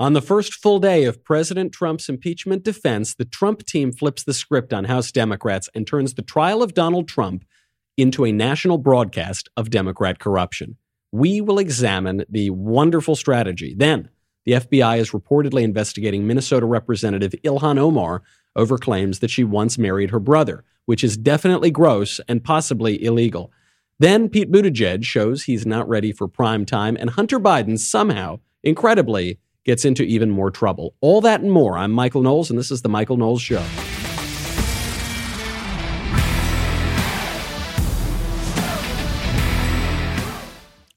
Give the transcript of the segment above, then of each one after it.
On the first full day of President Trump's impeachment defense, the Trump team flips the script on House Democrats and turns the trial of Donald Trump into a national broadcast of Democrat corruption. We will examine the wonderful strategy. Then, the FBI is reportedly investigating Minnesota Representative Ilhan Omar over claims that she once married her brother, which is definitely gross and possibly illegal. Then Pete Buttigieg shows he's not ready for prime time, and Hunter Biden somehow, incredibly, gets into even more trouble. All that and more. I'm Michael Knowles, and this is The Michael Knowles Show.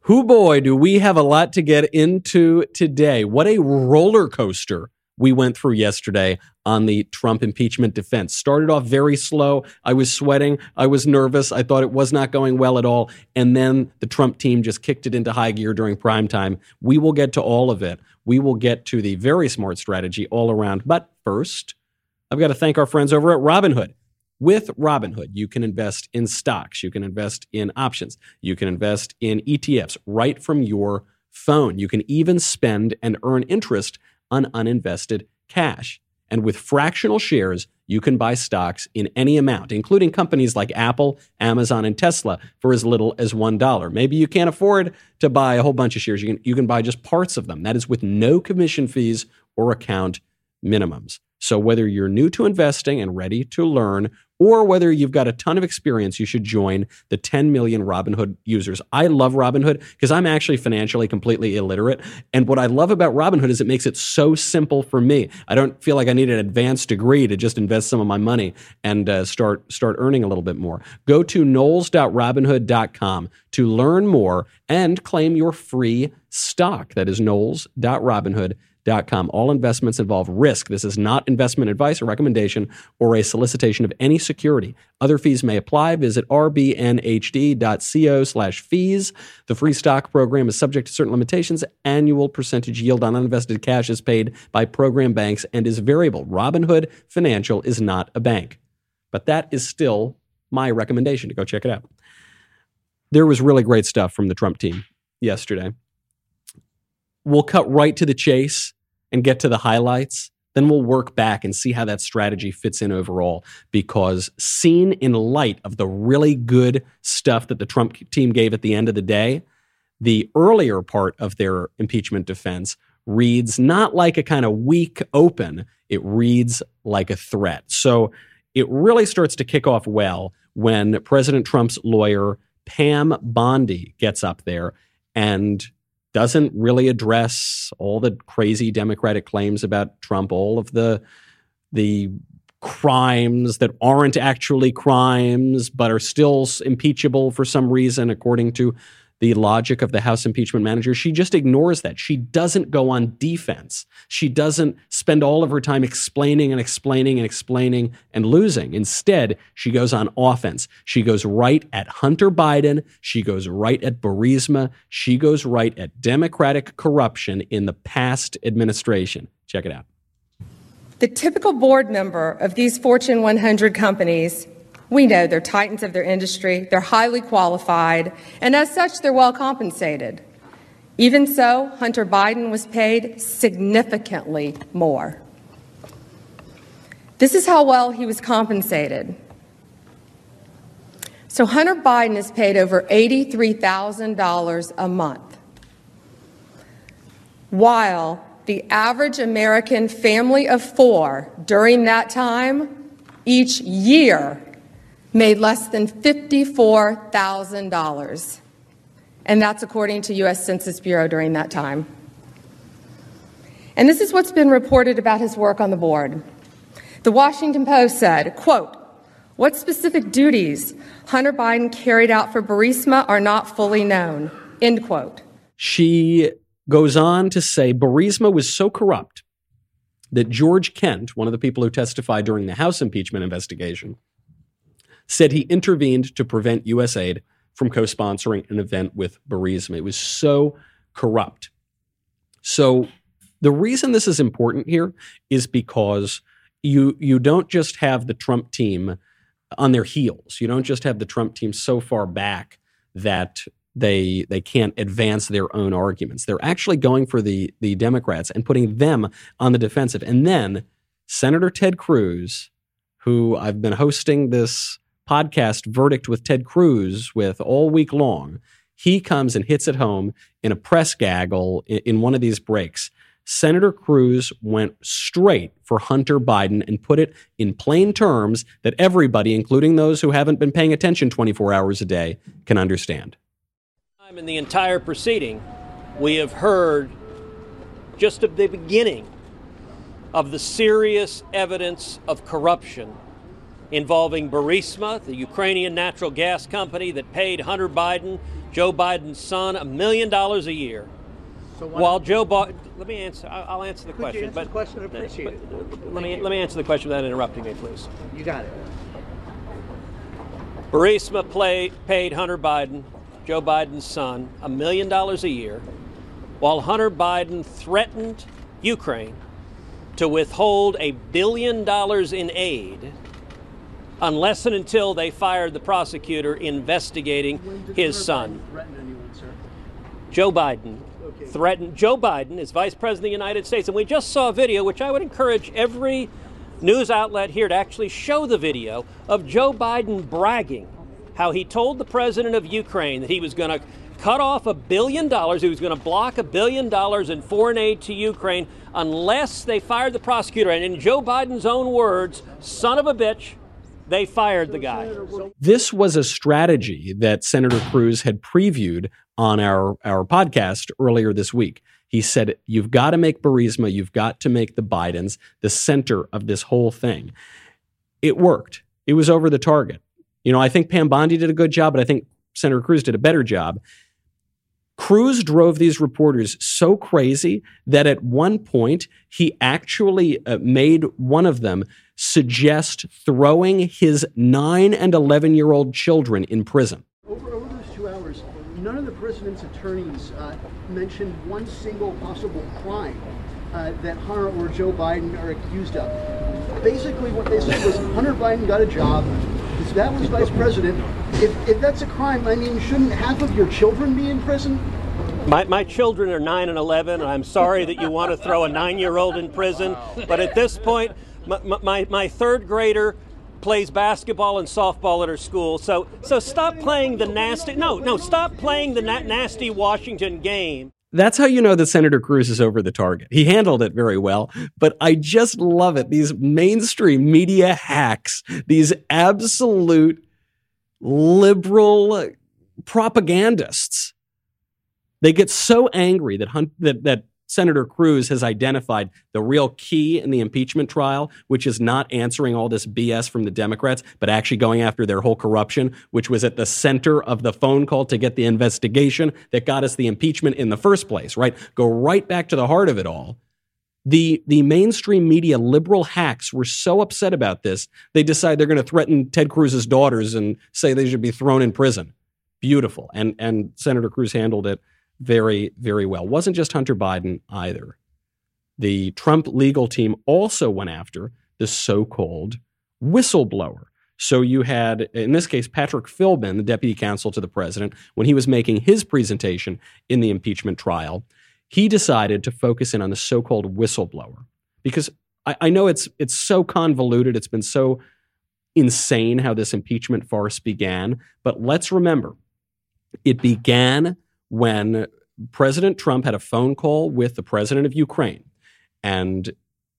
Who boy, do we have a lot to get into today. What a roller coaster we went through yesterday on the Trump impeachment defense. Started off very slow. I was sweating. I was nervous. I thought it was not going well at all. And then the Trump team just kicked it into high gear during prime time. We will get to all of it. We will get to the very smart strategy all around. But first, I've got to thank our friends over at Robinhood. With Robinhood, you can invest in stocks, you can invest in options, you can invest in ETFs right from your phone. You can even spend and earn interest on uninvested cash. And with fractional shares, you can buy stocks in any amount, including companies like Apple, Amazon, and Tesla for as little as $1. Maybe you can't afford to buy a whole bunch of shares. You can, you can buy just parts of them. That is with no commission fees or account minimums. So, whether you're new to investing and ready to learn, or whether you've got a ton of experience, you should join the 10 million Robinhood users. I love Robinhood because I'm actually financially completely illiterate. And what I love about Robinhood is it makes it so simple for me. I don't feel like I need an advanced degree to just invest some of my money and uh, start, start earning a little bit more. Go to knowles.robinhood.com to learn more and claim your free stock. That is knowles.robinhood.com Com. All investments involve risk. This is not investment advice or recommendation or a solicitation of any security. Other fees may apply. Visit rbnhd.co slash fees. The free stock program is subject to certain limitations. Annual percentage yield on uninvested cash is paid by program banks and is variable. Robinhood Financial is not a bank. But that is still my recommendation to go check it out. There was really great stuff from the Trump team yesterday we'll cut right to the chase and get to the highlights. Then we'll work back and see how that strategy fits in overall. Because, seen in light of the really good stuff that the Trump team gave at the end of the day, the earlier part of their impeachment defense reads not like a kind of weak open, it reads like a threat. So, it really starts to kick off well when President Trump's lawyer, Pam Bondi, gets up there and doesn't really address all the crazy Democratic claims about Trump, all of the the crimes that aren't actually crimes but are still impeachable for some reason, according to the logic of the House impeachment manager. She just ignores that. She doesn't go on defense. She doesn't spend all of her time explaining and explaining and explaining and losing. Instead, she goes on offense. She goes right at Hunter Biden. She goes right at Burisma. She goes right at Democratic corruption in the past administration. Check it out. The typical board member of these Fortune 100 companies we know they're titans of their industry, they're highly qualified, and as such, they're well compensated. Even so, Hunter Biden was paid significantly more. This is how well he was compensated. So, Hunter Biden is paid over $83,000 a month, while the average American family of four during that time each year made less than $54,000. And that's according to US Census Bureau during that time. And this is what's been reported about his work on the board. The Washington Post said, quote, what specific duties Hunter Biden carried out for Burisma are not fully known, end quote. She goes on to say Burisma was so corrupt that George Kent, one of the people who testified during the House impeachment investigation, said he intervened to prevent USAID from co sponsoring an event with Burisma. It was so corrupt. So, the reason this is important here is because you, you don't just have the Trump team on their heels. You don't just have the Trump team so far back that they they can't advance their own arguments. They're actually going for the the Democrats and putting them on the defensive. And then Senator Ted Cruz, who I've been hosting this podcast verdict with Ted Cruz with all week long, he comes and hits it home in a press gaggle in, one of these breaks. Senator Cruz went straight for Hunter Biden and put it in plain terms that everybody, including those who haven't been paying attention 24 hours a day, can understand. In the entire proceeding, we have heard just at the beginning of the serious evidence of corruption involving Burisma, the Ukrainian natural gas company that paid Hunter Biden, Joe Biden's son, a million dollars a year. So While Joe Biden, let me answer. I'll answer the question. Answer but the question, appreciate it. Let me let me answer the question without interrupting me, please. You got it. Burisma play, paid Hunter Biden, Joe Biden's son, a million dollars a year, while Hunter Biden threatened Ukraine to withhold a billion dollars in aid unless and until they fired the prosecutor investigating his son. Anyone, Joe Biden okay. threatened. Joe Biden is vice president of the United States, and we just saw a video, which I would encourage every news outlet here to actually show the video of Joe Biden bragging how he told the president of Ukraine that he was going to cut off a billion dollars, he was going to block a billion dollars in foreign aid to Ukraine unless they fired the prosecutor. And in Joe Biden's own words, son of a bitch, they fired the guy. This was a strategy that Senator Cruz had previewed on our, our podcast earlier this week. He said, You've got to make Burisma, you've got to make the Bidens the center of this whole thing. It worked. It was over the target. You know, I think Pam Bondi did a good job, but I think Senator Cruz did a better job. Cruz drove these reporters so crazy that at one point he actually uh, made one of them suggest throwing his 9 and 11 year old children in prison. Over, over those two hours, none of the president's attorneys uh, mentioned one single possible crime uh, that Hunter or Joe Biden are accused of. Basically, what they said was Hunter Biden got a job. That was vice president. If, if that's a crime, I mean, shouldn't half of your children be in prison? My, my children are 9 and 11, and I'm sorry that you want to throw a nine year old in prison. But at this point, my, my, my third grader plays basketball and softball at her school. So so stop playing the nasty no no stop playing the na- nasty Washington game. That's how you know that Senator Cruz is over the target. He handled it very well, but I just love it. These mainstream media hacks, these absolute liberal propagandists. They get so angry that, Hunt, that, that Senator Cruz has identified the real key in the impeachment trial, which is not answering all this BS from the Democrats, but actually going after their whole corruption, which was at the center of the phone call to get the investigation that got us the impeachment in the first place, right? Go right back to the heart of it all. The, the mainstream media liberal hacks were so upset about this, they decide they're going to threaten Ted Cruz's daughters and say they should be thrown in prison. Beautiful. And, and Senator Cruz handled it very, very well. Wasn't just Hunter Biden either. The Trump legal team also went after the so called whistleblower. So you had, in this case, Patrick Philbin, the deputy counsel to the president, when he was making his presentation in the impeachment trial, he decided to focus in on the so called whistleblower. Because I, I know it's, it's so convoluted, it's been so insane how this impeachment farce began. But let's remember, it began when President Trump had a phone call with the president of Ukraine. And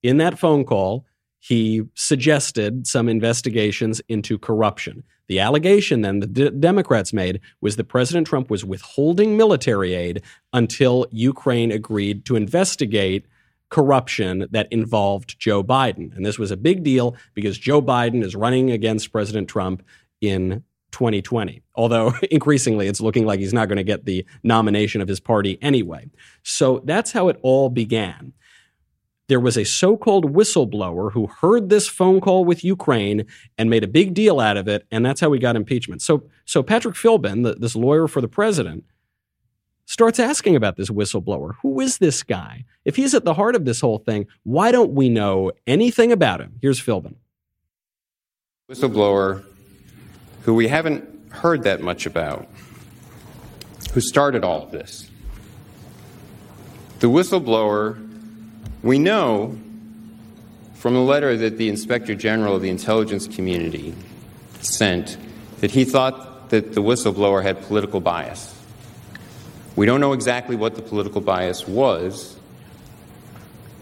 in that phone call, he suggested some investigations into corruption. The allegation then the D- Democrats made was that President Trump was withholding military aid until Ukraine agreed to investigate corruption that involved Joe Biden. And this was a big deal because Joe Biden is running against President Trump in 2020. Although increasingly it's looking like he's not going to get the nomination of his party anyway. So that's how it all began. There was a so called whistleblower who heard this phone call with Ukraine and made a big deal out of it, and that's how we got impeachment. So, so Patrick Philbin, the, this lawyer for the president, starts asking about this whistleblower. Who is this guy? If he's at the heart of this whole thing, why don't we know anything about him? Here's Philbin. Whistleblower who we haven't heard that much about. who started all of this. The whistleblower, we know from a letter that the Inspector General of the intelligence community sent that he thought that the whistleblower had political bias. We don't know exactly what the political bias was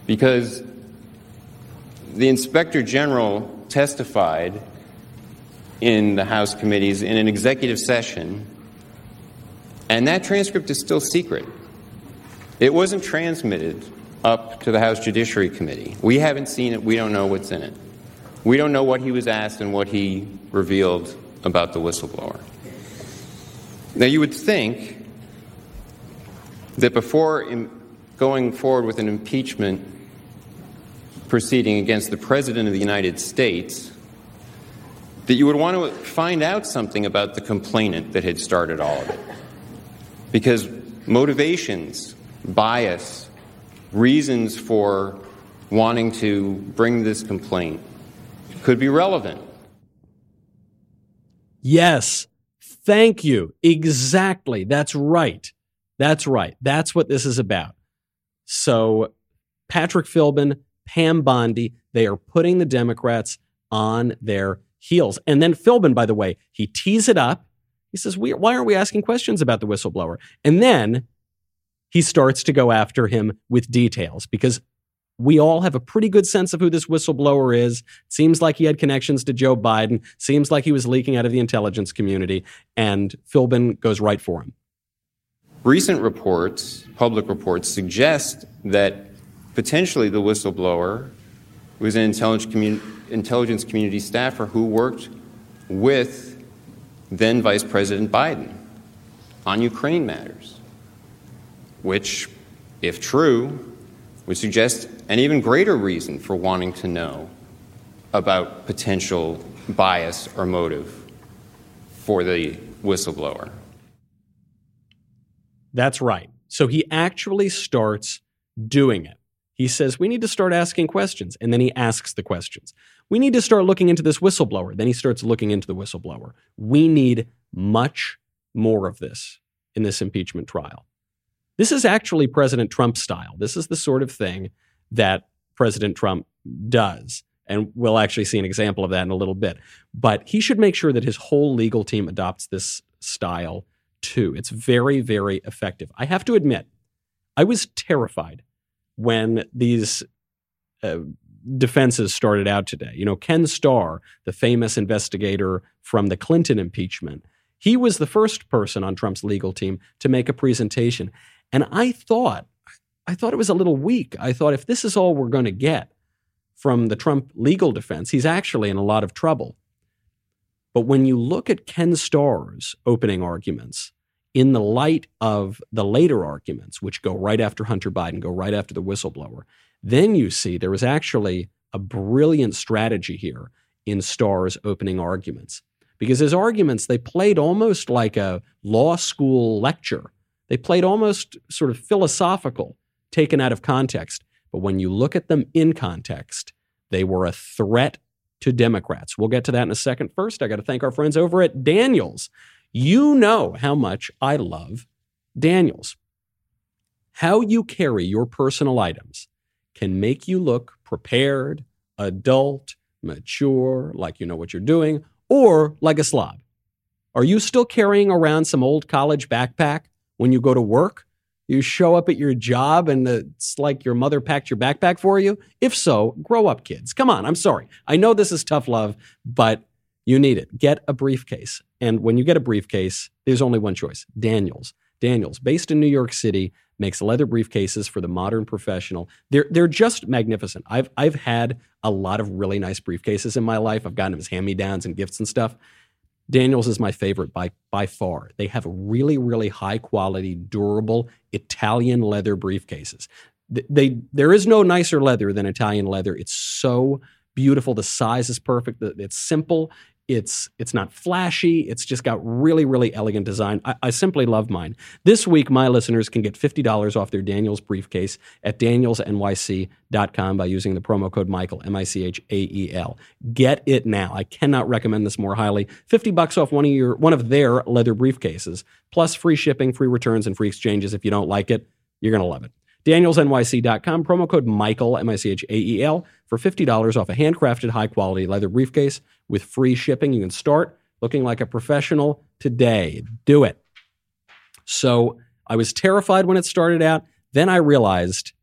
because the Inspector General testified in the House committees in an executive session, and that transcript is still secret. It wasn't transmitted up to the House Judiciary Committee. We haven't seen it, we don't know what's in it. We don't know what he was asked and what he revealed about the whistleblower. Now, you would think that before going forward with an impeachment proceeding against the President of the United States, that you would want to find out something about the complainant that had started all of it. Because motivations, bias, reasons for wanting to bring this complaint could be relevant. Yes. Thank you. Exactly. That's right. That's right. That's what this is about. So, Patrick Philbin, Pam Bondi, they are putting the Democrats on their heels. And then Philbin, by the way, he tees it up. He says, Why aren't we asking questions about the whistleblower? And then he starts to go after him with details because we all have a pretty good sense of who this whistleblower is. Seems like he had connections to Joe Biden. Seems like he was leaking out of the intelligence community. And Philbin goes right for him. Recent reports, public reports, suggest that potentially the whistleblower was an intelligence, commun- intelligence community staffer who worked with then Vice President Biden on Ukraine matters, which, if true, would suggest an even greater reason for wanting to know about potential bias or motive for the whistleblower. That's right. So he actually starts doing it. He says, We need to start asking questions. And then he asks the questions. We need to start looking into this whistleblower. Then he starts looking into the whistleblower. We need much more of this in this impeachment trial. This is actually President Trump style. This is the sort of thing that President Trump does. And we'll actually see an example of that in a little bit. But he should make sure that his whole legal team adopts this style too. It's very, very effective. I have to admit, I was terrified when these uh, defenses started out today. You know, Ken Starr, the famous investigator from the Clinton impeachment, he was the first person on Trump's legal team to make a presentation. And I thought, I thought it was a little weak. I thought if this is all we're going to get from the Trump legal defense, he's actually in a lot of trouble. But when you look at Ken Starr's opening arguments, in the light of the later arguments, which go right after Hunter Biden, go right after the whistleblower, then you see there was actually a brilliant strategy here in Starr's opening arguments. Because his arguments, they played almost like a law school lecture they played almost sort of philosophical, taken out of context. But when you look at them in context, they were a threat to Democrats. We'll get to that in a second. First, I got to thank our friends over at Daniels. You know how much I love Daniels. How you carry your personal items can make you look prepared, adult, mature, like you know what you're doing, or like a slob. Are you still carrying around some old college backpack? when you go to work? You show up at your job and it's like your mother packed your backpack for you? If so, grow up, kids. Come on, I'm sorry. I know this is tough love, but you need it. Get a briefcase. And when you get a briefcase, there's only one choice Daniels. Daniels, based in New York City, makes leather briefcases for the modern professional. They're they're just magnificent. I've I've had a lot of really nice briefcases in my life. I've gotten them as hand me downs and gifts and stuff. Daniels is my favorite by by far. They have really really high quality, durable Italian leather briefcases. They, they there is no nicer leather than Italian leather. It's so beautiful. The size is perfect. It's simple. It's it's not flashy. It's just got really really elegant design. I, I simply love mine. This week, my listeners can get fifty dollars off their Daniels briefcase at danielsnyc.com by using the promo code Michael M I C H A E L. Get it now. I cannot recommend this more highly. Fifty bucks off one of your one of their leather briefcases, plus free shipping, free returns, and free exchanges. If you don't like it, you're gonna love it. DanielsNYC.com, promo code Michael, M I C H A E L, for $50 off a handcrafted high quality leather briefcase with free shipping. You can start looking like a professional today. Do it. So I was terrified when it started out. Then I realized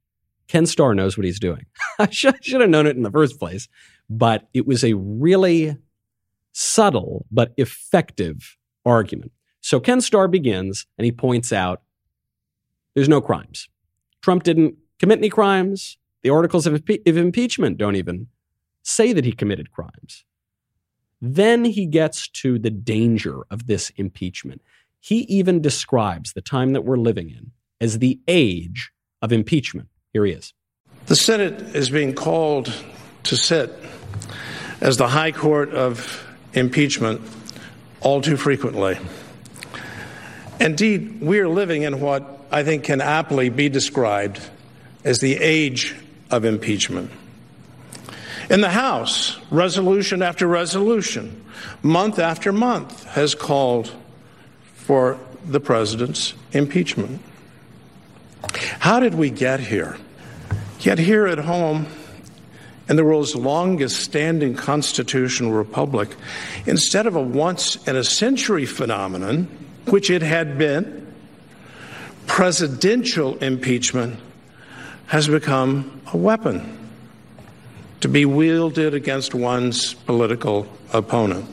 Ken Starr knows what he's doing. I should, have known it in the first place, but it was a really subtle but effective argument. So Ken Starr begins and he points out there's no crimes. Trump didn't commit any crimes. The articles of, impe- of impeachment don't even say that he committed crimes. Then he gets to the danger of this impeachment. He even describes the time that we're living in as the age of impeachment. Here he is. The Senate is being called to sit as the high court of impeachment all too frequently. Indeed, we are living in what I think can aptly be described as the age of impeachment. In the House, resolution after resolution, month after month, has called for the president's impeachment. How did we get here? Yet here at home, in the world's longest standing constitutional republic, instead of a once in a century phenomenon, which it had been, presidential impeachment has become a weapon to be wielded against one's political opponent.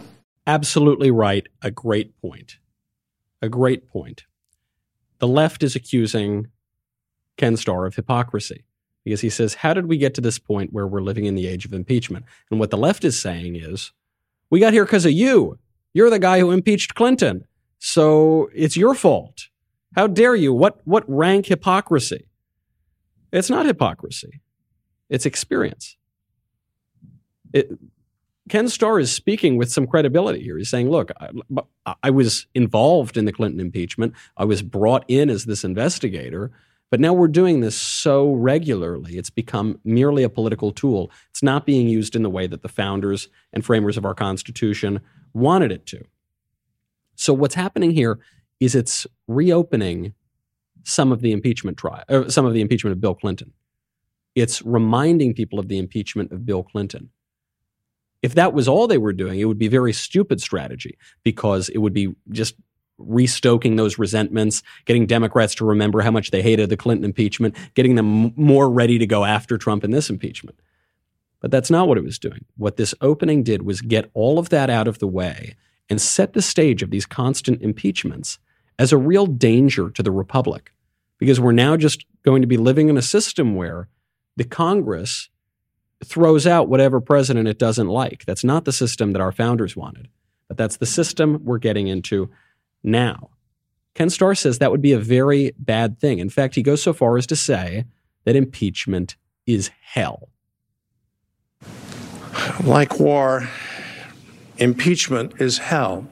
Absolutely right. A great point. A great point. The left is accusing Ken Starr of hypocrisy because he says, How did we get to this point where we're living in the age of impeachment? And what the left is saying is, We got here because of you. You're the guy who impeached Clinton. So it's your fault. How dare you? What, what rank hypocrisy? It's not hypocrisy, it's experience. It, Ken Starr is speaking with some credibility here. He's saying, look, I, I, was involved in the Clinton impeachment. I was brought in as this investigator, but now we're doing this so regularly, it's become merely a political tool. It's not being used in the way that the founders and framers of our Constitution wanted it to. So, what's happening here is it's reopening some of the impeachment trial, or uh, some of the impeachment of Bill Clinton. It's reminding people of the impeachment of Bill Clinton. If that was all they were doing, it would be very stupid strategy because it would be just restoking those resentments, getting Democrats to remember how much they hated the Clinton impeachment, getting them more ready to go after Trump in this impeachment. But that's not what it was doing. What this opening did was get all of that out of the way and set the stage of these constant impeachments as a real danger to the republic because we're now just going to be living in a system where the Congress throws out whatever president it doesn't like. That's not the system that our founders wanted, but that's the system we're getting into now. Ken Starr says that would be a very bad thing. In fact, he goes so far as to say that impeachment is hell. Like war, impeachment is hell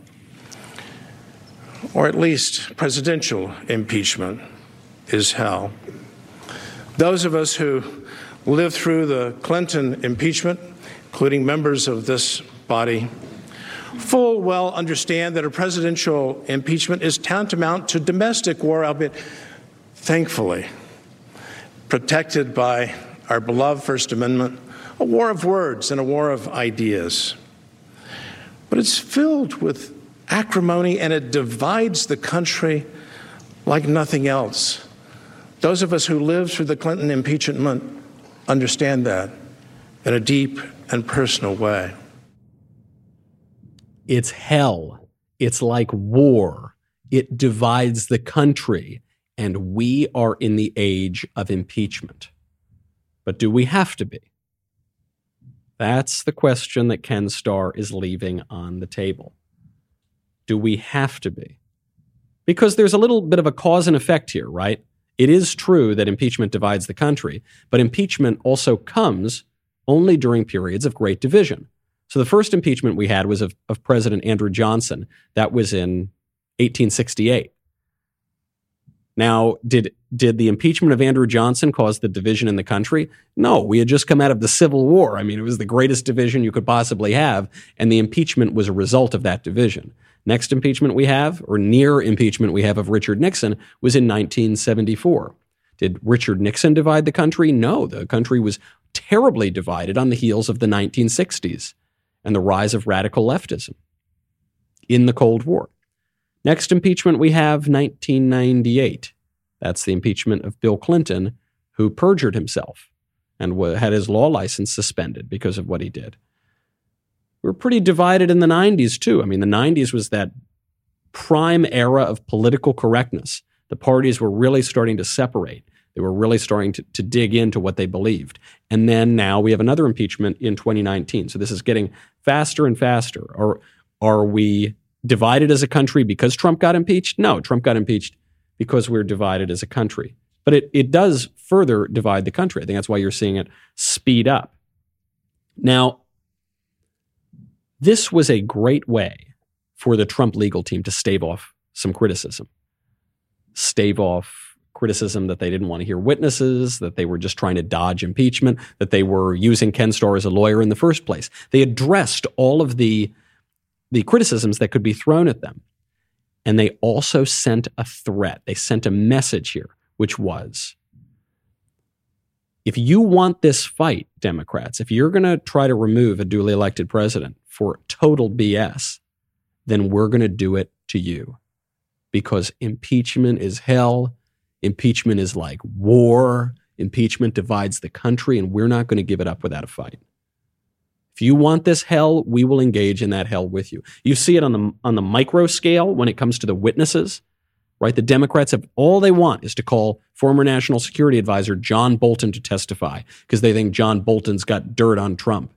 or at least presidential impeachment, is hell. Those of us who lived through the Clinton impeachment, including members of this body, full well understand that a presidential impeachment is tantamount to domestic war, albeit thankfully protected by our beloved First Amendment, a war of words and a war of ideas. But it's filled with acrimony and it divides the country like nothing else. Those of us who lived through the Clinton impeachment understand that in a deep and personal way. It's hell. It's like war. It divides the country. And we are in the age of impeachment. But do we have to be? That's the question that Ken Starr is leaving on the table. Do we have to be? Because there's a little bit of a cause and effect here, right? It is true that impeachment divides the country, but impeachment also comes only during periods of great division. So the first impeachment we had was of, of President Andrew Johnson. That was in 1868. Now, did did the impeachment of Andrew Johnson cause the division in the country? No, we had just come out of the Civil War. I mean, it was the greatest division you could possibly have, and the impeachment was a result of that division. Next impeachment we have, or near impeachment we have of Richard Nixon, was in 1974. Did Richard Nixon divide the country? No, the country was terribly divided on the heels of the 1960s and the rise of radical leftism in the Cold War. Next impeachment we have 1998. That's the impeachment of Bill Clinton, who perjured himself and had his law license suspended because of what he did. We were pretty divided in the 90s, too. I mean, the 90s was that prime era of political correctness. The parties were really starting to separate. They were really starting to, to dig into what they believed. And then now we have another impeachment in 2019. So this is getting faster and faster. Are, are we divided as a country because Trump got impeached? No, Trump got impeached because we're divided as a country. But it, it does further divide the country. I think that's why you're seeing it speed up. Now, this was a great way for the Trump legal team to stave off some criticism, stave off criticism that they didn't want to hear witnesses, that they were just trying to dodge impeachment, that they were using Ken Starr as a lawyer in the first place. They addressed all of the the criticisms that could be thrown at them. And they also sent a threat. They sent a message here, which was if you want this fight, Democrats, if you're going to try to remove a duly elected president for total BS, then we're going to do it to you. Because impeachment is hell. Impeachment is like war. Impeachment divides the country, and we're not going to give it up without a fight. If you want this hell, we will engage in that hell with you. You see it on the on the micro scale when it comes to the witnesses, right? The Democrats have all they want is to call former National Security Advisor John Bolton to testify because they think John Bolton's got dirt on Trump.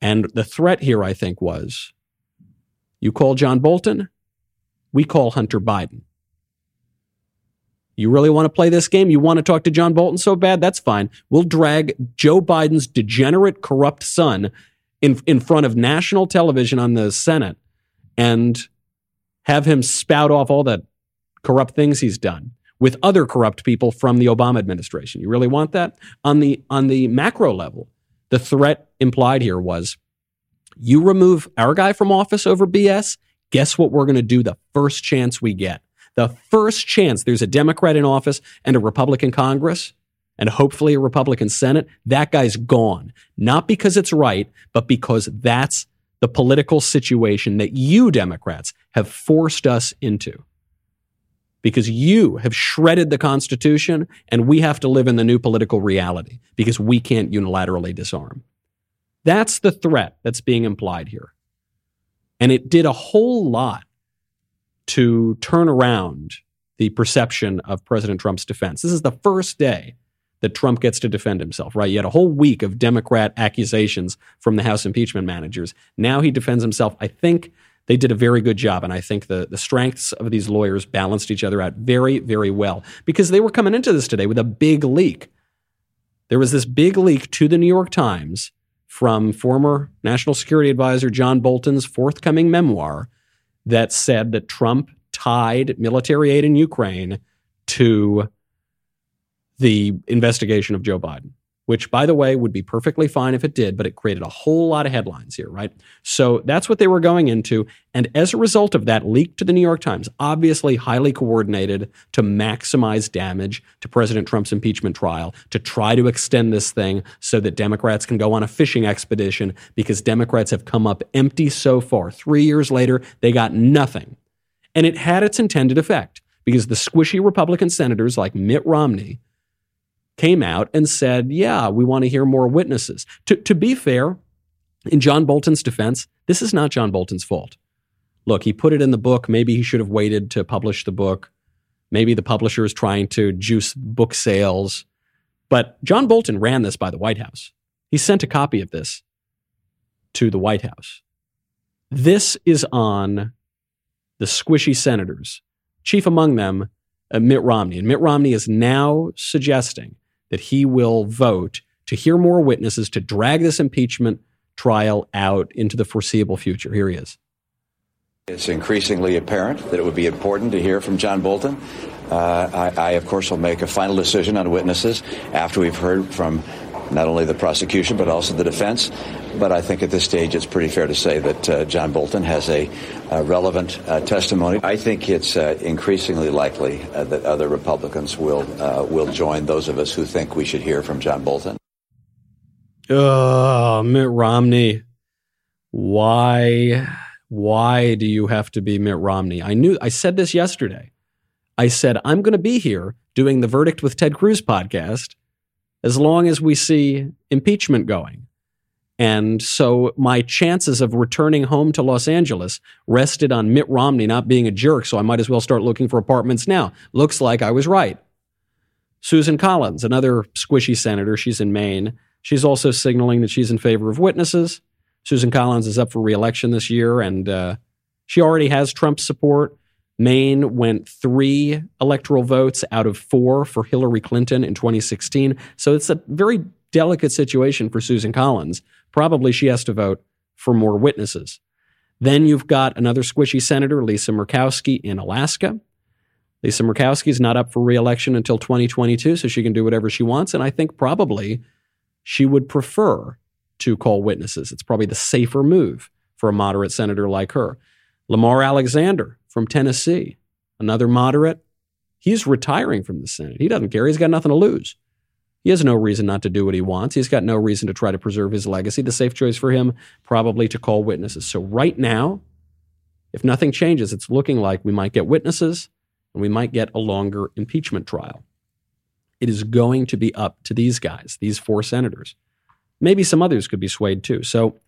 And the threat here, I think, was you call John Bolton, we call Hunter Biden. You really want to play this game? You want to talk to John Bolton so bad? That's fine. We'll drag Joe Biden's degenerate, corrupt son in, in front of national television on the Senate and have him spout off all the corrupt things he's done with other corrupt people from the Obama administration. You really want that? On the on the macro level, the threat implied here was you remove our guy from office over BS, guess what we're going to do the first chance we get? the first chance there's a Democrat in office and a Republican Congress, and hopefully a Republican Senate, that guy's gone. Not because it's right, but because that's the political situation that you Democrats have forced us into. Because you have shredded the Constitution, and we have to live in the new political reality because we can't unilaterally disarm. That's the threat that's being implied here. And it did a whole lot to turn around the perception of President Trump's defense. This is the first day that Trump gets to defend himself, right? You had a whole week of Democrat accusations from the House impeachment managers. Now he defends himself. I think they did a very good job. And I think the, the strengths of these lawyers balanced each other out very, very well because they were coming into this today with a big leak. There was this big leak to the New York Times from former National Security Advisor John Bolton's forthcoming memoir that said that Trump tied military aid in Ukraine to the investigation of Joe Biden which, by the way, would be perfectly fine if it did, but it created a whole lot of headlines here, right? So that's what they were going into. And as a result of that, leaked to the New York Times, obviously highly coordinated to maximize damage to President Trump's impeachment trial, to try to extend this thing so that Democrats can go on a fishing expedition because Democrats have come up empty so far. Three years later, they got nothing. And it had its intended effect because the squishy Republican senators like Mitt Romney came out and said, yeah, we want to hear more witnesses. To, to be fair, in John Bolton's defense, this is not John Bolton's fault. Look, he put it in the book. Maybe he should have waited to publish the book. Maybe the publisher is trying to juice book sales. But John Bolton ran this by the White House. He sent a copy of this to the White House. This is on the squishy senators, chief among them, uh, Mitt Romney. And Mitt Romney is now suggesting that he will vote to hear more witnesses to drag this impeachment trial out into the foreseeable future. Here he is. It's increasingly apparent that it would be important to hear from John Bolton. Uh, I, I, of course, will make a final decision on witnesses after we've heard from not only the prosecution but also the defense. But I think at this stage it's pretty fair to say that uh, John Bolton has a, relevant uh, testimony. I think it's uh, increasingly likely uh, that other Republicans will uh, will join those of us who think we should hear from John Bolton. Oh, Mitt Romney. Why why do you have to be Mitt Romney? I knew I said this yesterday. I said I'm going to be here doing the Verdict with Ted Cruz podcast as long as we see impeachment going. And so my chances of returning home to Los Angeles rested on Mitt Romney not being a jerk, so I might as well start looking for apartments now. Looks like I was right. Susan Collins, another squishy senator, she's in Maine. She's also signaling that she's in favor of witnesses. Susan Collins is up for reelection this year, and uh, she already has Trump's support. Maine went three electoral votes out of four for Hillary Clinton in 2016. So it's a very delicate situation for Susan Collins. Probably she has to vote for more witnesses. Then you've got another squishy senator, Lisa Murkowski in Alaska. Lisa Murkowski is not up for reelection until 2022, so she can do whatever she wants. And I think probably she would prefer to call witnesses. It's probably the safer move for a moderate senator like her. Lamar Alexander from Tennessee, another moderate. He's retiring from the Senate. He doesn't care. He's got nothing to lose. He has no reason not to do what he wants. He's got no reason to try to preserve his legacy. The safe choice for him, probably to call witnesses. So, right now, if nothing changes, it's looking like we might get witnesses and we might get a longer impeachment trial. It is going to be up to these guys, these four senators. Maybe some others could be swayed too. So,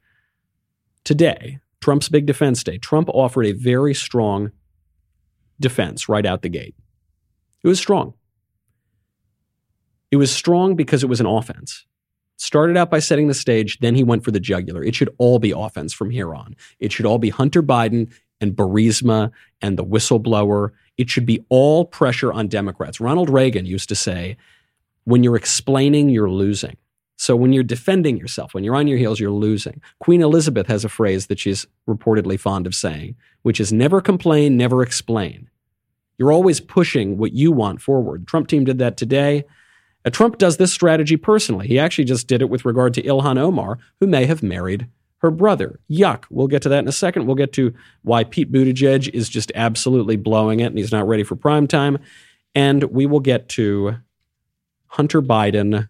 today, Trump's big defense day, Trump offered a very strong defense right out the gate. It was strong. It was strong because it was an offense. Started out by setting the stage, then he went for the jugular. It should all be offense from here on. It should all be Hunter Biden and Burisma and the whistleblower. It should be all pressure on Democrats. Ronald Reagan used to say, when you're explaining, you're losing. So when you're defending yourself, when you're on your heels, you're losing. Queen Elizabeth has a phrase that she's reportedly fond of saying, which is never complain, never explain. You're always pushing what you want forward. Trump team did that today. Uh, Trump does this strategy personally. He actually just did it with regard to Ilhan Omar, who may have married her brother. Yuck. We'll get to that in a second. We'll get to why Pete Buttigieg is just absolutely blowing it and he's not ready for prime time. And we will get to Hunter Biden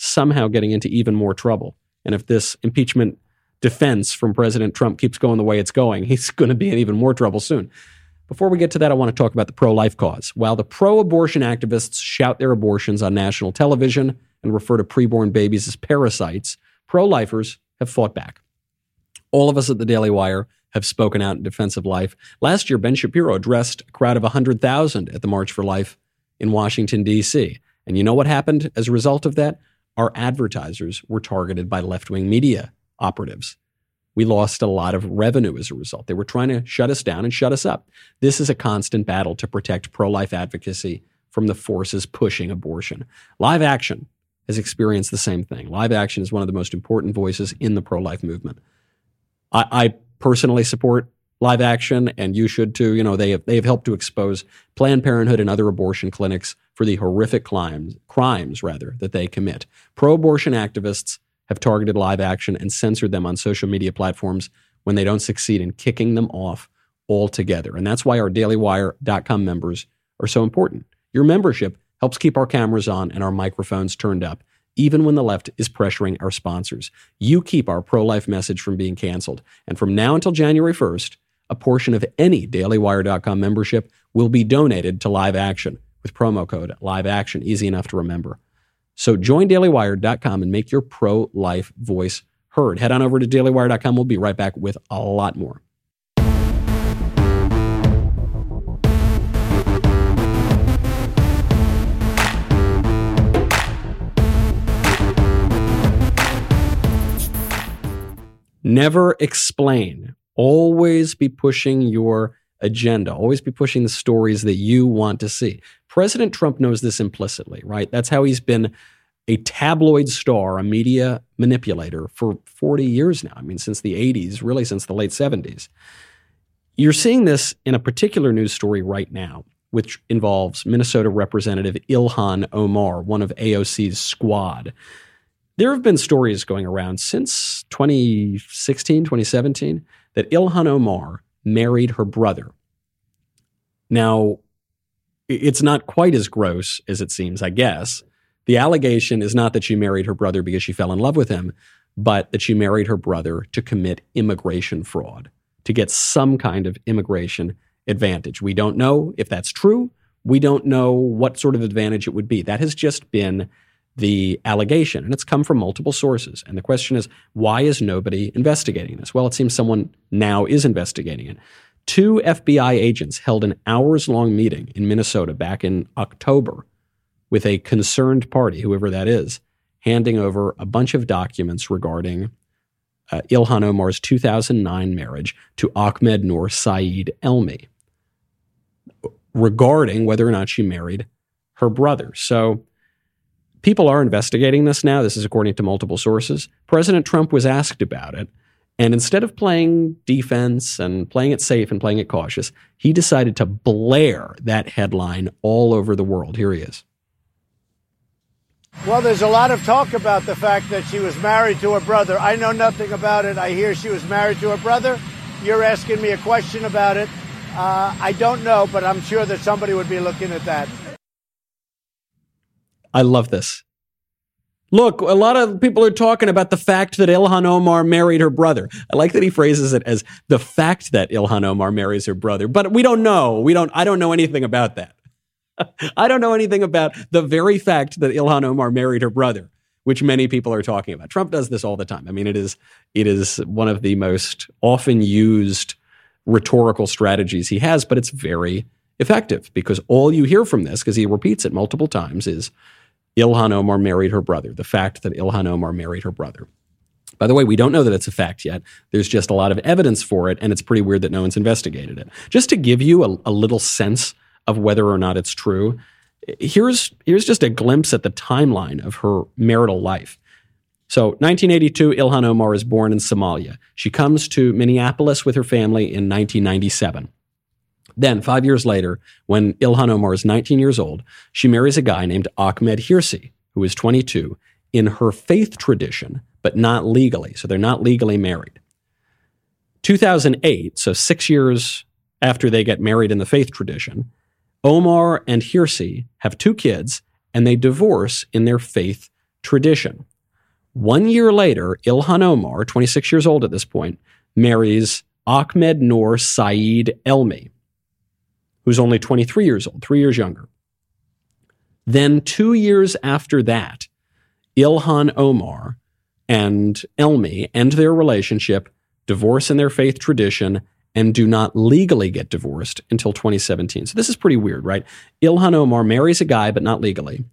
somehow getting into even more trouble. And if this impeachment defense from President Trump keeps going the way it's going, he's going to be in even more trouble soon. Before we get to that, I want to talk about the pro life cause. While the pro abortion activists shout their abortions on national television and refer to preborn babies as parasites, pro lifers have fought back. All of us at the Daily Wire have spoken out in defense of life. Last year, Ben Shapiro addressed a crowd of 100,000 at the March for Life in Washington, D.C. And you know what happened as a result of that? Our advertisers were targeted by left wing media operatives. We lost a lot of revenue as a result. They were trying to shut us down and shut us up. This is a constant battle to protect pro life advocacy from the forces pushing abortion. Live Action has experienced the same thing. Live Action is one of the most important voices in the pro life movement. I, I personally support live action, and you should too. You know, they have, they have helped to expose Planned Parenthood and other abortion clinics for the horrific crimes, crimes rather, that they commit. Pro abortion activists have targeted live action and censored them on social media platforms when they don't succeed in kicking them off altogether. And that's why our dailywire.com members are so important. Your membership helps keep our cameras on and our microphones turned up, even when the left is pressuring our sponsors. You keep our pro life message from being canceled. And from now until January 1st, a portion of any dailywire.com membership will be donated to Live Action with promo code Live Action, easy enough to remember. So join dailywire.com and make your pro life voice heard. Head on over to dailywire.com. We'll be right back with a lot more. Never explain Always be pushing your agenda. Always be pushing the stories that you want to see. President Trump knows this implicitly, right? That's how he's been a tabloid star, a media manipulator for 40 years now. I mean, since the 80s, really since the late 70s. You're seeing this in a particular news story right now, which involves Minnesota Representative Ilhan Omar, one of AOC's squad. There have been stories going around since 2016, 2017 that Ilhan Omar married her brother. Now, it's not quite as gross as it seems, I guess. The allegation is not that she married her brother because she fell in love with him, but that she married her brother to commit immigration fraud, to get some kind of immigration advantage. We don't know if that's true. We don't know what sort of advantage it would be. That has just been the allegation, and it's come from multiple sources. And the question is, why is nobody investigating this? Well, it seems someone now is investigating it. Two FBI agents held an hours long meeting in Minnesota back in October with a concerned party, whoever that is, handing over a bunch of documents regarding uh, Ilhan Omar's 2009 marriage to Ahmed Noor Saeed Elmi, regarding whether or not she married her brother. So people are investigating this now. This is according to multiple sources. President Trump was asked about it. And instead of playing defense and playing it safe and playing it cautious, he decided to blare that headline all over the world. Here he is. Well, there's a lot of talk about the fact that she was married to her brother. I know nothing about it. I hear she was married to her brother. You're asking me a question about it. Uh, I don't know, but I'm sure that somebody would be looking at that. I love this. Look, a lot of people are talking about the fact that Ilhan Omar married her brother. I like that he phrases it as the fact that Ilhan Omar marries her brother, but we don't know. We don't, I don't know anything about that. I don't know anything about the very fact that Ilhan Omar married her brother, which many people are talking about. Trump does this all the time. I mean, it is, it is one of the most often used rhetorical strategies he has, but it's very effective because all you hear from this, because he repeats it multiple times, is Ilhan Omar married her brother, the fact that Ilhan Omar married her brother. By the way, we don't know that it's a fact yet. There's just a lot of evidence for it, and it's pretty weird that no one's investigated it. Just to give you a, a little sense of whether or not it's true, here's, here's just a glimpse at the timeline of her marital life. So, 1982, Ilhan Omar is born in Somalia. She comes to Minneapolis with her family in 1997. Then, five years later, when Ilhan Omar is 19 years old, she marries a guy named Ahmed Hirsi, who is 22, in her faith tradition, but not legally. So they're not legally married. 2008, so six years after they get married in the faith tradition, Omar and Hirsi have two kids and they divorce in their faith tradition. One year later, Ilhan Omar, 26 years old at this point, marries Ahmed Noor Saeed Elmi, who's only 23 years old, three years younger. Then, two years after that, Ilhan Omar and Elmi end their relationship, divorce in their faith tradition, and do not legally get divorced until 2017. So, this is pretty weird, right? Ilhan Omar marries a guy, but not legally.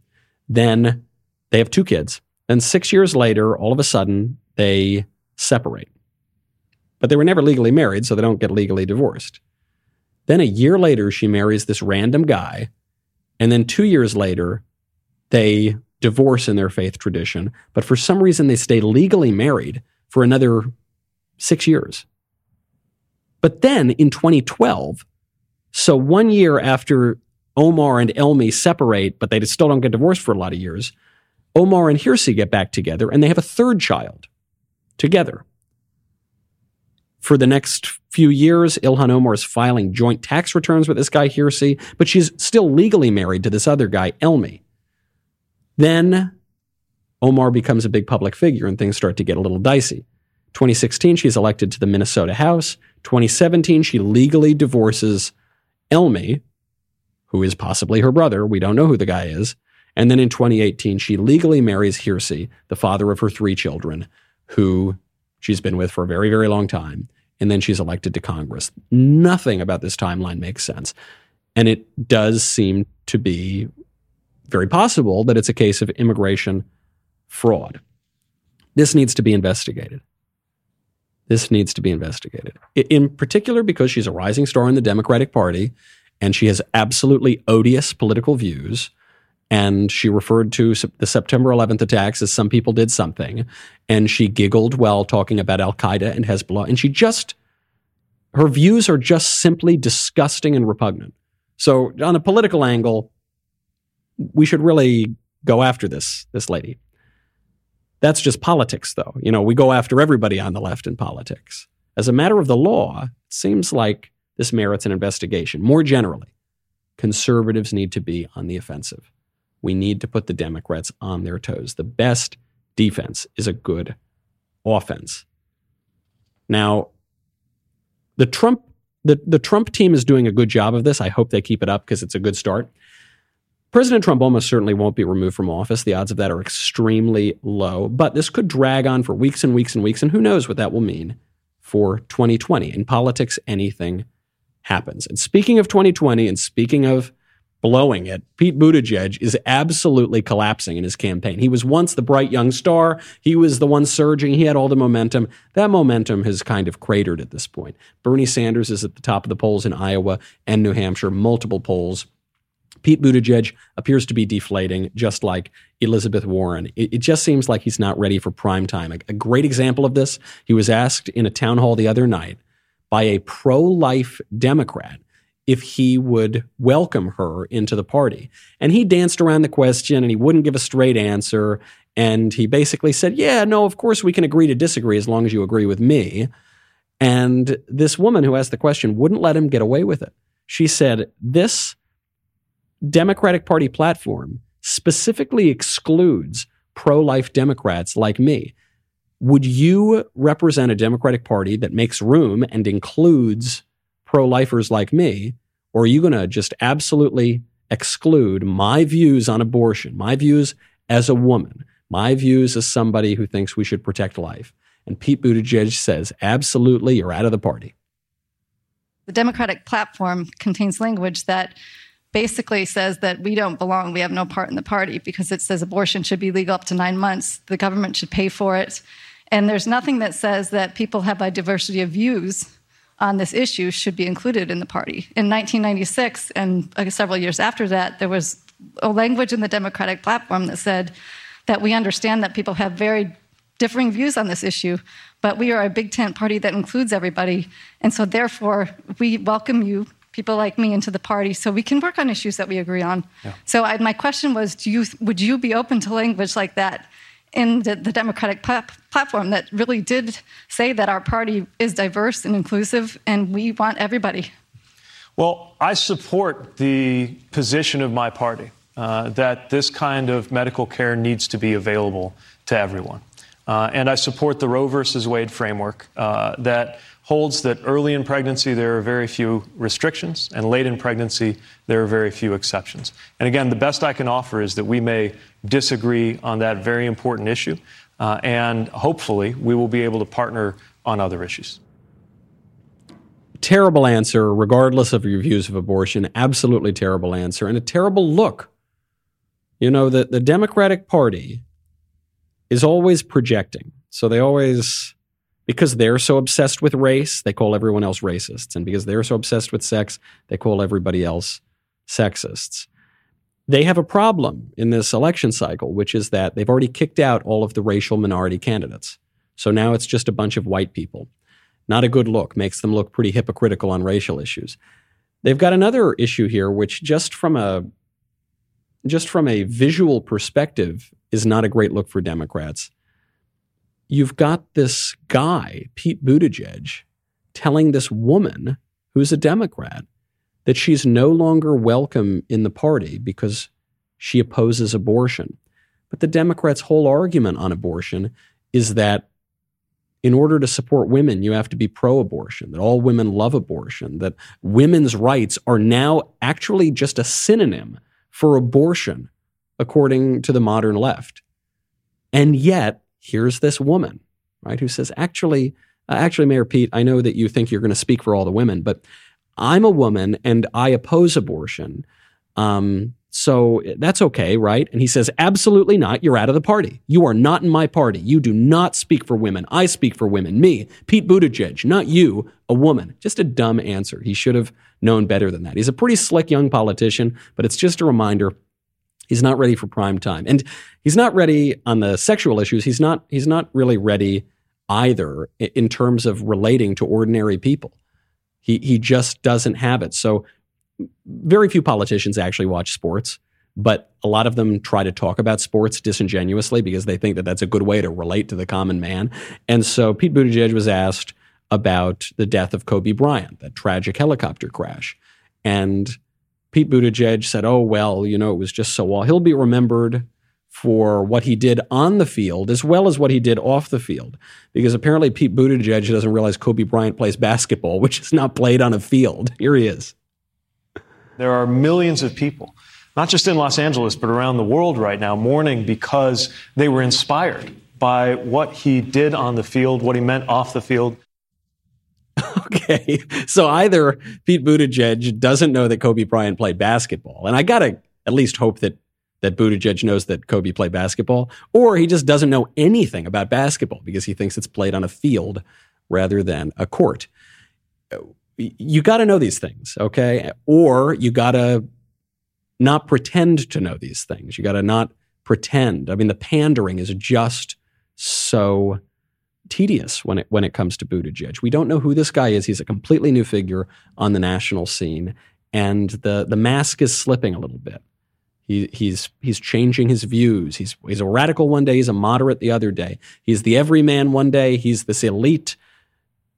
Then they have two kids. Then, six years later, all of a sudden, they separate. But they were never legally married, so they don't get legally divorced. Then a year later, she marries this random guy. And then two years later, they divorce in their faith tradition. But for some reason, they stay legally married for another six years. But then in 2012, so one year after Omar and Elmi separate, but they still don't get divorced for a lot of years, Omar and Hirsi get back together and they have a third child together. For the next few years, Ilhan Omar is filing joint tax returns with this guy Hirsi, but she's still legally married to this other guy, Elmi. Then Omar becomes a big public figure and things start to get a little dicey. 2016, she's elected to the Minnesota House. 2017, she legally divorces Elmi, who is possibly her brother. We don't know who the guy is. And then in 2018, she legally marries Hirsi, the father of her three children, who she's been with for a very, very long time. And then she's elected to Congress. Nothing about this timeline makes sense. And it does seem to be very possible that it's a case of immigration fraud. This needs to be investigated. This needs to be investigated. In particular, because she's a rising star in the Democratic Party and she has absolutely odious political views And she referred to the September 11th attacks as some people did something. And she giggled while talking about Al Qaeda and Hezbollah. And she just, her views are just simply disgusting and repugnant. So, on a political angle, we should really go after this, this lady. That's just politics, though. You know, we go after everybody on the left in politics. As a matter of the law, it seems like this merits an investigation. More generally, conservatives need to be on the offensive. We need to put the Democrats on their toes. The best defense is a good offense. Now, the Trump the, the Trump team is doing a good job of this. I hope they keep it up because it's a good start. President Trump almost certainly won't be removed from office. The odds of that are extremely low, but this could drag on for weeks and weeks and weeks, and who knows what that will mean for 2020. In politics, anything happens. And speaking of 2020 and speaking of blowing it, Pete Buttigieg is absolutely collapsing in his campaign. He was once the bright young star. He was the one surging. He had all the momentum. That momentum has kind of cratered at this point. Bernie Sanders is at the top of the polls in Iowa and New Hampshire, multiple polls. Pete Buttigieg appears to be deflating, just like Elizabeth Warren. It, it just seems like he's not ready for prime time. A, a great example of this, he was asked in a town hall the other night by a pro life Democrat if he would welcome her into the party. And he danced around the question and he wouldn't give a straight answer. And he basically said, Yeah, no, of course we can agree to disagree as long as you agree with me. And this woman who asked the question wouldn't let him get away with it. She said, This Democratic Party platform specifically excludes pro life Democrats like me. Would you represent a Democratic Party that makes room and includes pro lifers like me? Or are you going to just absolutely exclude my views on abortion, my views as a woman, my views as somebody who thinks we should protect life? And Pete Buttigieg says, absolutely, you're out of the party. The Democratic platform contains language that basically says that we don't belong, we have no part in the party because it says abortion should be legal up to nine months, the government should pay for it. And there's nothing that says that people have a diversity of views on this issue should be included in the party. In 1996 and uh, several years after that, there was a language in the Democratic platform that said that we understand that people have very differing views on this issue, but we are a big tent party that includes everybody. And so, therefore, we welcome you, people like me, into the party so we can work on issues that we agree on. Yeah. So, I, my question was do you, would you be open to language like that in the, the Democratic pl- platform that really did say that our party is diverse and inclusive and we want everybody. Well, I support the position of my party uh, that this kind of medical care needs to be available to everyone. Uh, and I support the Roe versus Wade framework uh, that holds that early in pregnancy there are very few restrictions, and late in pregnancy there are very few exceptions. And again, the best I can offer is that we may disagree on that very important issue, uh, and hopefully we will be able to partner on other issues. Terrible answer, regardless of your views of abortion. Absolutely terrible answer, and a terrible look. You know, the, the Democratic Party is always projecting. So they always because they're so obsessed with race, they call everyone else racists. And because they're so obsessed with sex, they call everybody else sexists. They have a problem in this election cycle, which is that they've already kicked out all of the racial minority candidates. So now it's just a bunch of white people. Not a good look, makes them look pretty hypocritical on racial issues. They've got another issue here, which just from a just from a visual perspective is not a great look for Democrats you've got this guy, Pete Buttigieg, telling this woman who's a Democrat that she's no longer welcome in the party because she opposes abortion. But the Democrats' whole argument on abortion is that in order to support women, you have to be pro abortion, that all women love abortion, that women's rights are now actually just a synonym for abortion, according to the modern left. And yet, here's this woman, right, who says, actually, uh, actually, Mayor Pete, I know that you think you're going to speak for all the women, but I'm a woman and I oppose abortion. Um, so that's okay, right? And he says, absolutely not. You're out of the party. You are not in my party. You do not speak for women. I speak for women. Me, Pete Buttigieg, not you, a woman. Just a dumb answer. He should have known better than that. He's a pretty slick young politician, but it's just a reminder He's not ready for prime time. And he's not ready on the sexual issues. He's not he's not really ready either in terms of relating to ordinary people. He he just doesn't have it. So very few politicians actually watch sports, but a lot of them try to talk about sports disingenuously because they think that that's a good way to relate to the common man. And so Pete Buttigieg was asked about the death of Kobe Bryant, that tragic helicopter crash. And Pete Buttigieg said, "Oh well, you know, it was just so well. He'll be remembered for what he did on the field as well as what he did off the field, because apparently Pete Buttigieg doesn't realize Kobe Bryant plays basketball, which is not played on a field. Here he is. There are millions of people, not just in Los Angeles, but around the world right now, mourning because they were inspired by what he did on the field, what he meant off the field. Okay. So either Pete Buttigieg doesn't know that Kobe Bryant played basketball, and I got to at least hope that that Buttigieg knows that Kobe played basketball, or he just doesn't know anything about basketball because he thinks it's played on a field rather than a court. You got to know these things, okay? Or you got to not pretend to know these things. You got to not pretend. I mean, the pandering is just so tedious when it when it comes to Buttigieg. We don't know who this guy is. He's a completely new figure on the national scene, and the the mask is slipping a little bit. He, he's he's changing his views. He's he's a radical one day. He's a moderate the other day. He's the everyman one day. He's this elite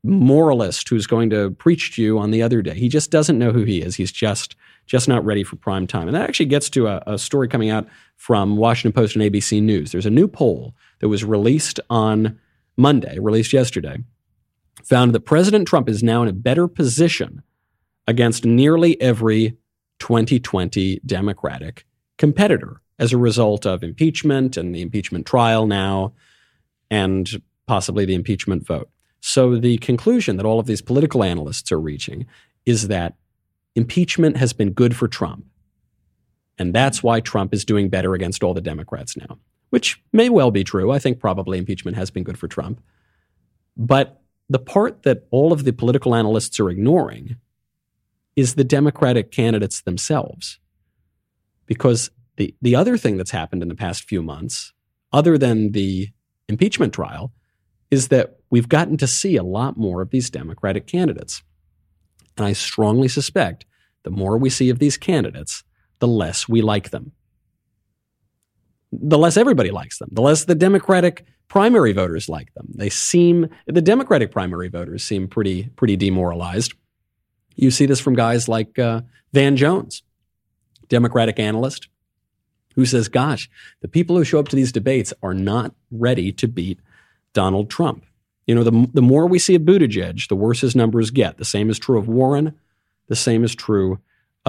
moralist who's going to preach to you on the other day. He just doesn't know who he is. He's just just not ready for prime time. And that actually gets to a, a story coming out from Washington Post and ABC News. There's a new poll that was released on Monday, released yesterday, found that President Trump is now in a better position against nearly every 2020 Democratic competitor as a result of impeachment and the impeachment trial now and possibly the impeachment vote. So, the conclusion that all of these political analysts are reaching is that impeachment has been good for Trump. And that's why Trump is doing better against all the Democrats now which may well be true. I think probably impeachment has been good for Trump. But the part that all of the political analysts are ignoring is the Democratic candidates themselves. Because the, the other thing that's happened in the past few months, other than the impeachment trial, is that we've gotten to see a lot more of these Democratic candidates. And I strongly suspect the more we see of these candidates, the less we like them the less everybody likes them, the less the Democratic primary voters like them. They seem the Democratic primary voters seem pretty pretty demoralized. You see this from guys like uh, Van Jones, Democratic analyst, who says, "Gosh, the people who show up to these debates are not ready to beat Donald Trump." You know, the the more we see of Buttigieg, the worse his numbers get. The same is true of Warren. The same is true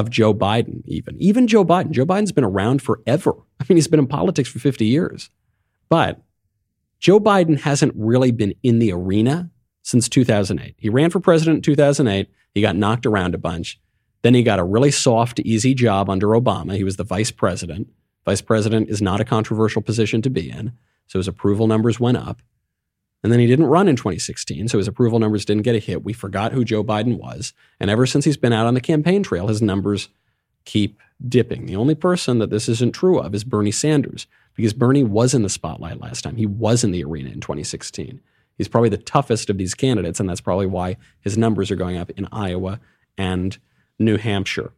of Joe Biden, even. Even Joe Biden. Joe Biden's been around forever. I mean, he's been in politics for 50 years. But Joe Biden hasn't really been in the arena since 2008. He ran for president in 2008. He got knocked around a bunch. Then he got a really soft, easy job under Obama. He was the vice president. Vice president is not a controversial position to be in. So his approval numbers went up. And then he didn't run in 2016, so his approval numbers didn't get a hit. We forgot who Joe Biden was. And ever since he's been out on the campaign trail, his numbers keep dipping. The only person that this isn't true of is Bernie Sanders, because Bernie was in the spotlight last time. He was in the arena in 2016. He's probably the toughest of these candidates, and that's probably why his numbers are going up in Iowa and New Hampshire.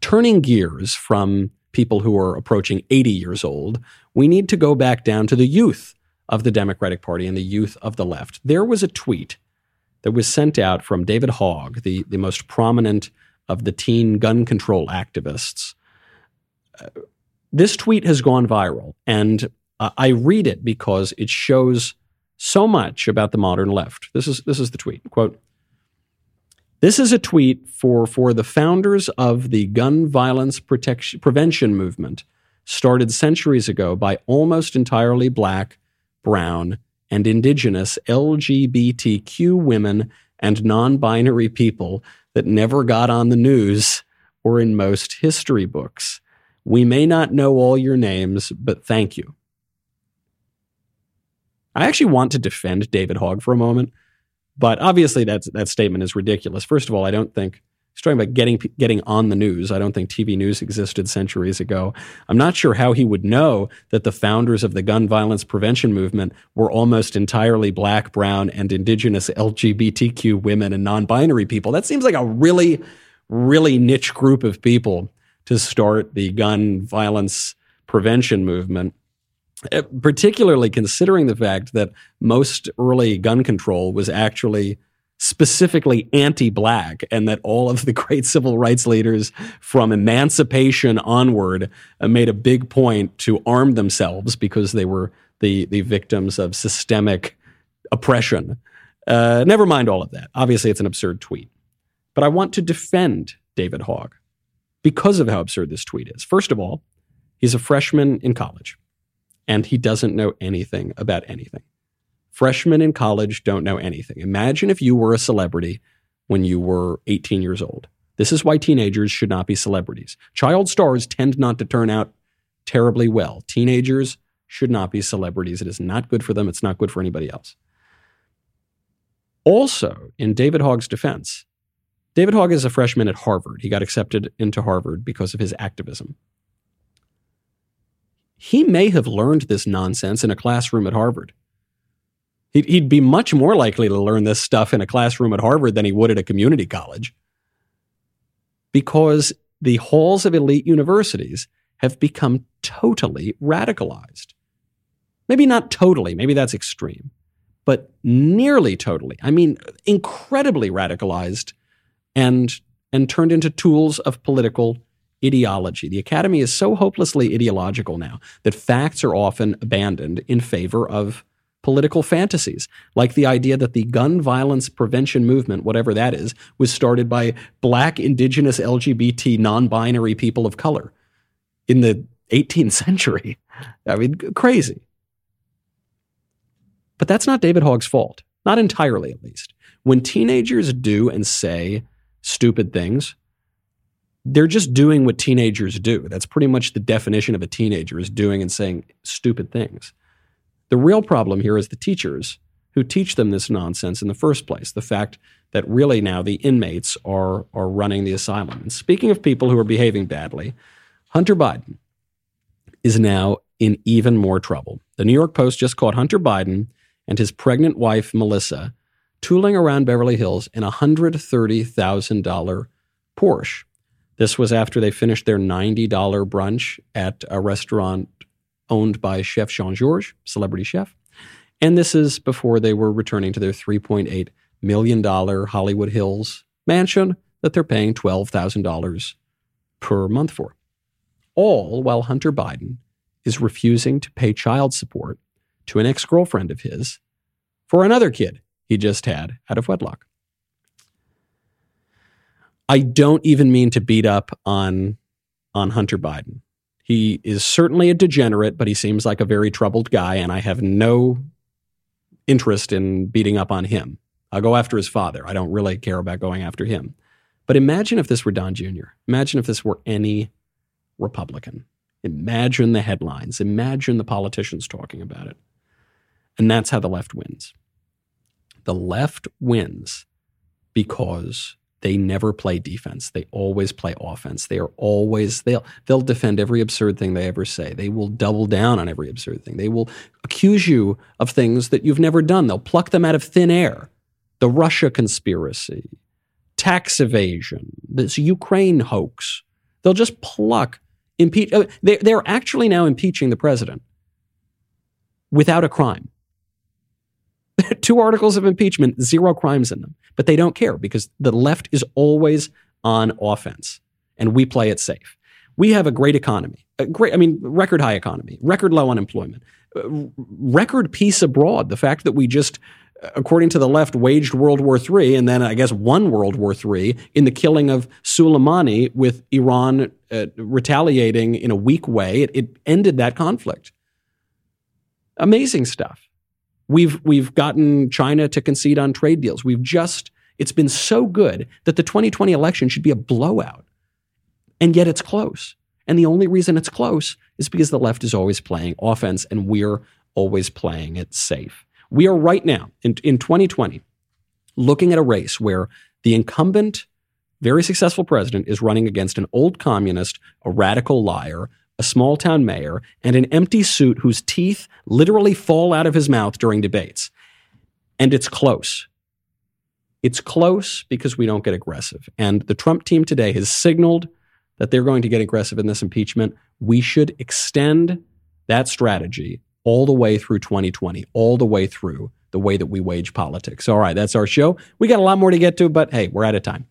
Turning gears from people who are approaching 80 years old, we need to go back down to the youth of the Democratic Party and the youth of the left. There was a tweet that was sent out from David Hogg, the, the most prominent of the teen gun control activists. Uh, this tweet has gone viral, and uh, I read it because it shows so much about the modern left. This is, this is the tweet quote, this is a tweet for, for the founders of the gun violence protection, prevention movement, started centuries ago by almost entirely black brown, and indigenous LGBTQ women and non binary people that never got on the news or in most history books. We may not know all your names, but thank you. I actually want to defend David Hogg for a moment, but obviously that's, that statement is ridiculous. First of all, I don't think He's talking about getting getting on the news. I don't think TV news existed centuries ago. I'm not sure how he would know that the founders of the gun violence prevention movement were almost entirely black, brown, and indigenous LGBTQ women and non-binary people. That seems like a really, really niche group of people to start the gun violence prevention movement. Uh, particularly considering the fact that most early gun control was actually specifically anti black, and that all of the great civil rights leaders from emancipation onward uh, made a big point to arm themselves because they were the, the victims of systemic oppression. Uh, never mind all of that. Obviously, it's an absurd tweet. But I want to defend David Hogg because of how absurd this tweet is. First of all, he's a freshman in college and he doesn't know anything about anything. Freshmen in college don't know anything. Imagine if you were a celebrity when you were 18 years old. This is why teenagers should not be celebrities. Child stars tend not to turn out terribly well. Teenagers should not be celebrities. It is not good for them. It's not good for anybody else. Also, in David Hogg's defense, David Hogg is a freshman at Harvard. He got accepted into Harvard because of his activism. He may have learned this nonsense in a classroom at Harvard. He'd, he'd be much more likely to learn this stuff in a classroom at Harvard than he would at a community college because the halls of elite universities have become totally radicalized. Maybe not totally, maybe that's extreme, but nearly totally. I mean, incredibly radicalized and, and turned into tools of political ideology. The academy is so hopelessly ideological now that facts are often abandoned in favor of political fantasies, like the idea that the gun violence prevention movement, whatever that is, was started by black, indigenous, LGBT, non binary people of color in the 18th century. I mean, crazy. But that's not David Hogg's fault, not entirely at least. When teenagers do and say stupid things, they're just doing what teenagers do. That's pretty much the definition of a teenager is doing and saying stupid things. The real problem here is the teachers who teach them this nonsense in the first place. The fact that really now the inmates are, are running the asylum. And speaking of people who are behaving badly, Hunter Biden is now in even more trouble. The New York Post just caught Hunter Biden and his pregnant wife, Melissa, tooling around Beverly Hills in a $130,000 Porsche. This was after they finished their $90 brunch at a restaurant owned by Chef Jean Georges, celebrity chef. And this is before they were returning to their $3.8 million Hollywood Hills mansion that they're paying $12,000 per month for. All while Hunter Biden is refusing to pay child support to an ex girlfriend of his for another kid he just had out of wedlock. I don't even mean to beat up on, on Hunter Biden. He is certainly a degenerate, but he seems like a very troubled guy, and I have no interest in beating up on him. I'll go after his father. I don't really care about going after him. But imagine if this were Don Jr. Imagine if this were any Republican. Imagine the headlines. Imagine the politicians talking about it. And that's how the left wins. The left wins because they never play defense. They always play offense. They are always they'll they'll defend every absurd thing they ever say. They will double down on every absurd thing. They will accuse you of things that you've never done. They'll pluck them out of thin air. The Russia conspiracy, tax evasion, this Ukraine hoax. They'll just pluck impeach. Uh, they, they're actually now impeaching the president without a crime. two articles of impeachment, zero crimes in them. But they don't care because the left is always on offense and we play it safe. We have a great economy, a great, I mean, record high economy, record low unemployment, uh, record peace abroad. The fact that we just, according to the left, waged World War III and then I guess won World War III in the killing of Soleimani with Iran uh, retaliating in a weak way. It, it ended that conflict. Amazing stuff. We've we've gotten China to concede on trade deals. We've just it's been so good that the 2020 election should be a blowout. And yet it's close. And the only reason it's close is because the left is always playing offense and we're always playing it safe. We are right now in, in 2020 looking at a race where the incumbent very successful president, is running against an old communist, a radical liar, a small town mayor, and an empty suit whose teeth literally fall out of his mouth during debates. And it's close. It's close because we don't get aggressive. And the Trump team today has signaled that they're going to get aggressive in this impeachment. We should extend that strategy all the way through 2020, all the way through the way that we wage politics. All right, that's our show. We got a lot more to get to, but hey, we're out of time.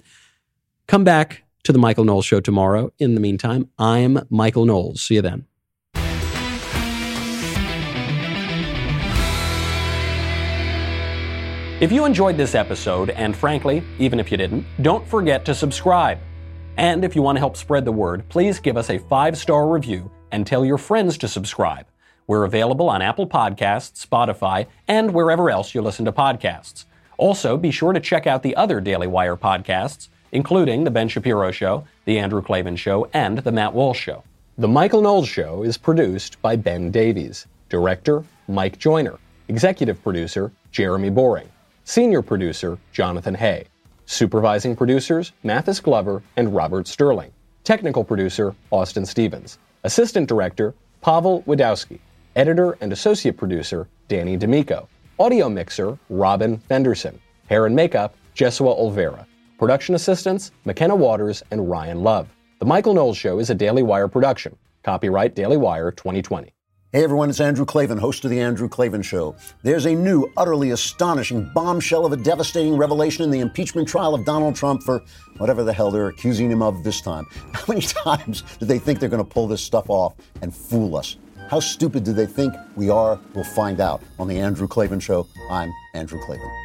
Come back to the Michael Knowles Show tomorrow. In the meantime, I'm Michael Knowles. See you then. If you enjoyed this episode, and frankly, even if you didn't, don't forget to subscribe. And if you want to help spread the word, please give us a five star review and tell your friends to subscribe. We're available on Apple Podcasts, Spotify, and wherever else you listen to podcasts. Also, be sure to check out the other Daily Wire podcasts, including The Ben Shapiro Show, The Andrew Klavan Show, and The Matt Walsh Show. The Michael Knowles Show is produced by Ben Davies, Director, Mike Joyner, Executive Producer, Jeremy Boring, Senior Producer, Jonathan Hay, Supervising Producers, Mathis Glover and Robert Sterling, Technical Producer, Austin Stevens, Assistant Director, Pavel Wadowski, Editor and Associate Producer, Danny D'Amico. Audio Mixer, Robin Fenderson. Hair and Makeup, Jesua Olvera. Production Assistants, McKenna Waters and Ryan Love. The Michael Knowles Show is a Daily Wire production. Copyright Daily Wire 2020. Hey everyone, it's Andrew Klavan, host of The Andrew Klavan Show. There's a new, utterly astonishing bombshell of a devastating revelation in the impeachment trial of Donald Trump for whatever the hell they're accusing him of this time. How many times do they think they're going to pull this stuff off and fool us? How stupid do they think we are? We'll find out on The Andrew Klavan Show. I'm Andrew Klavan.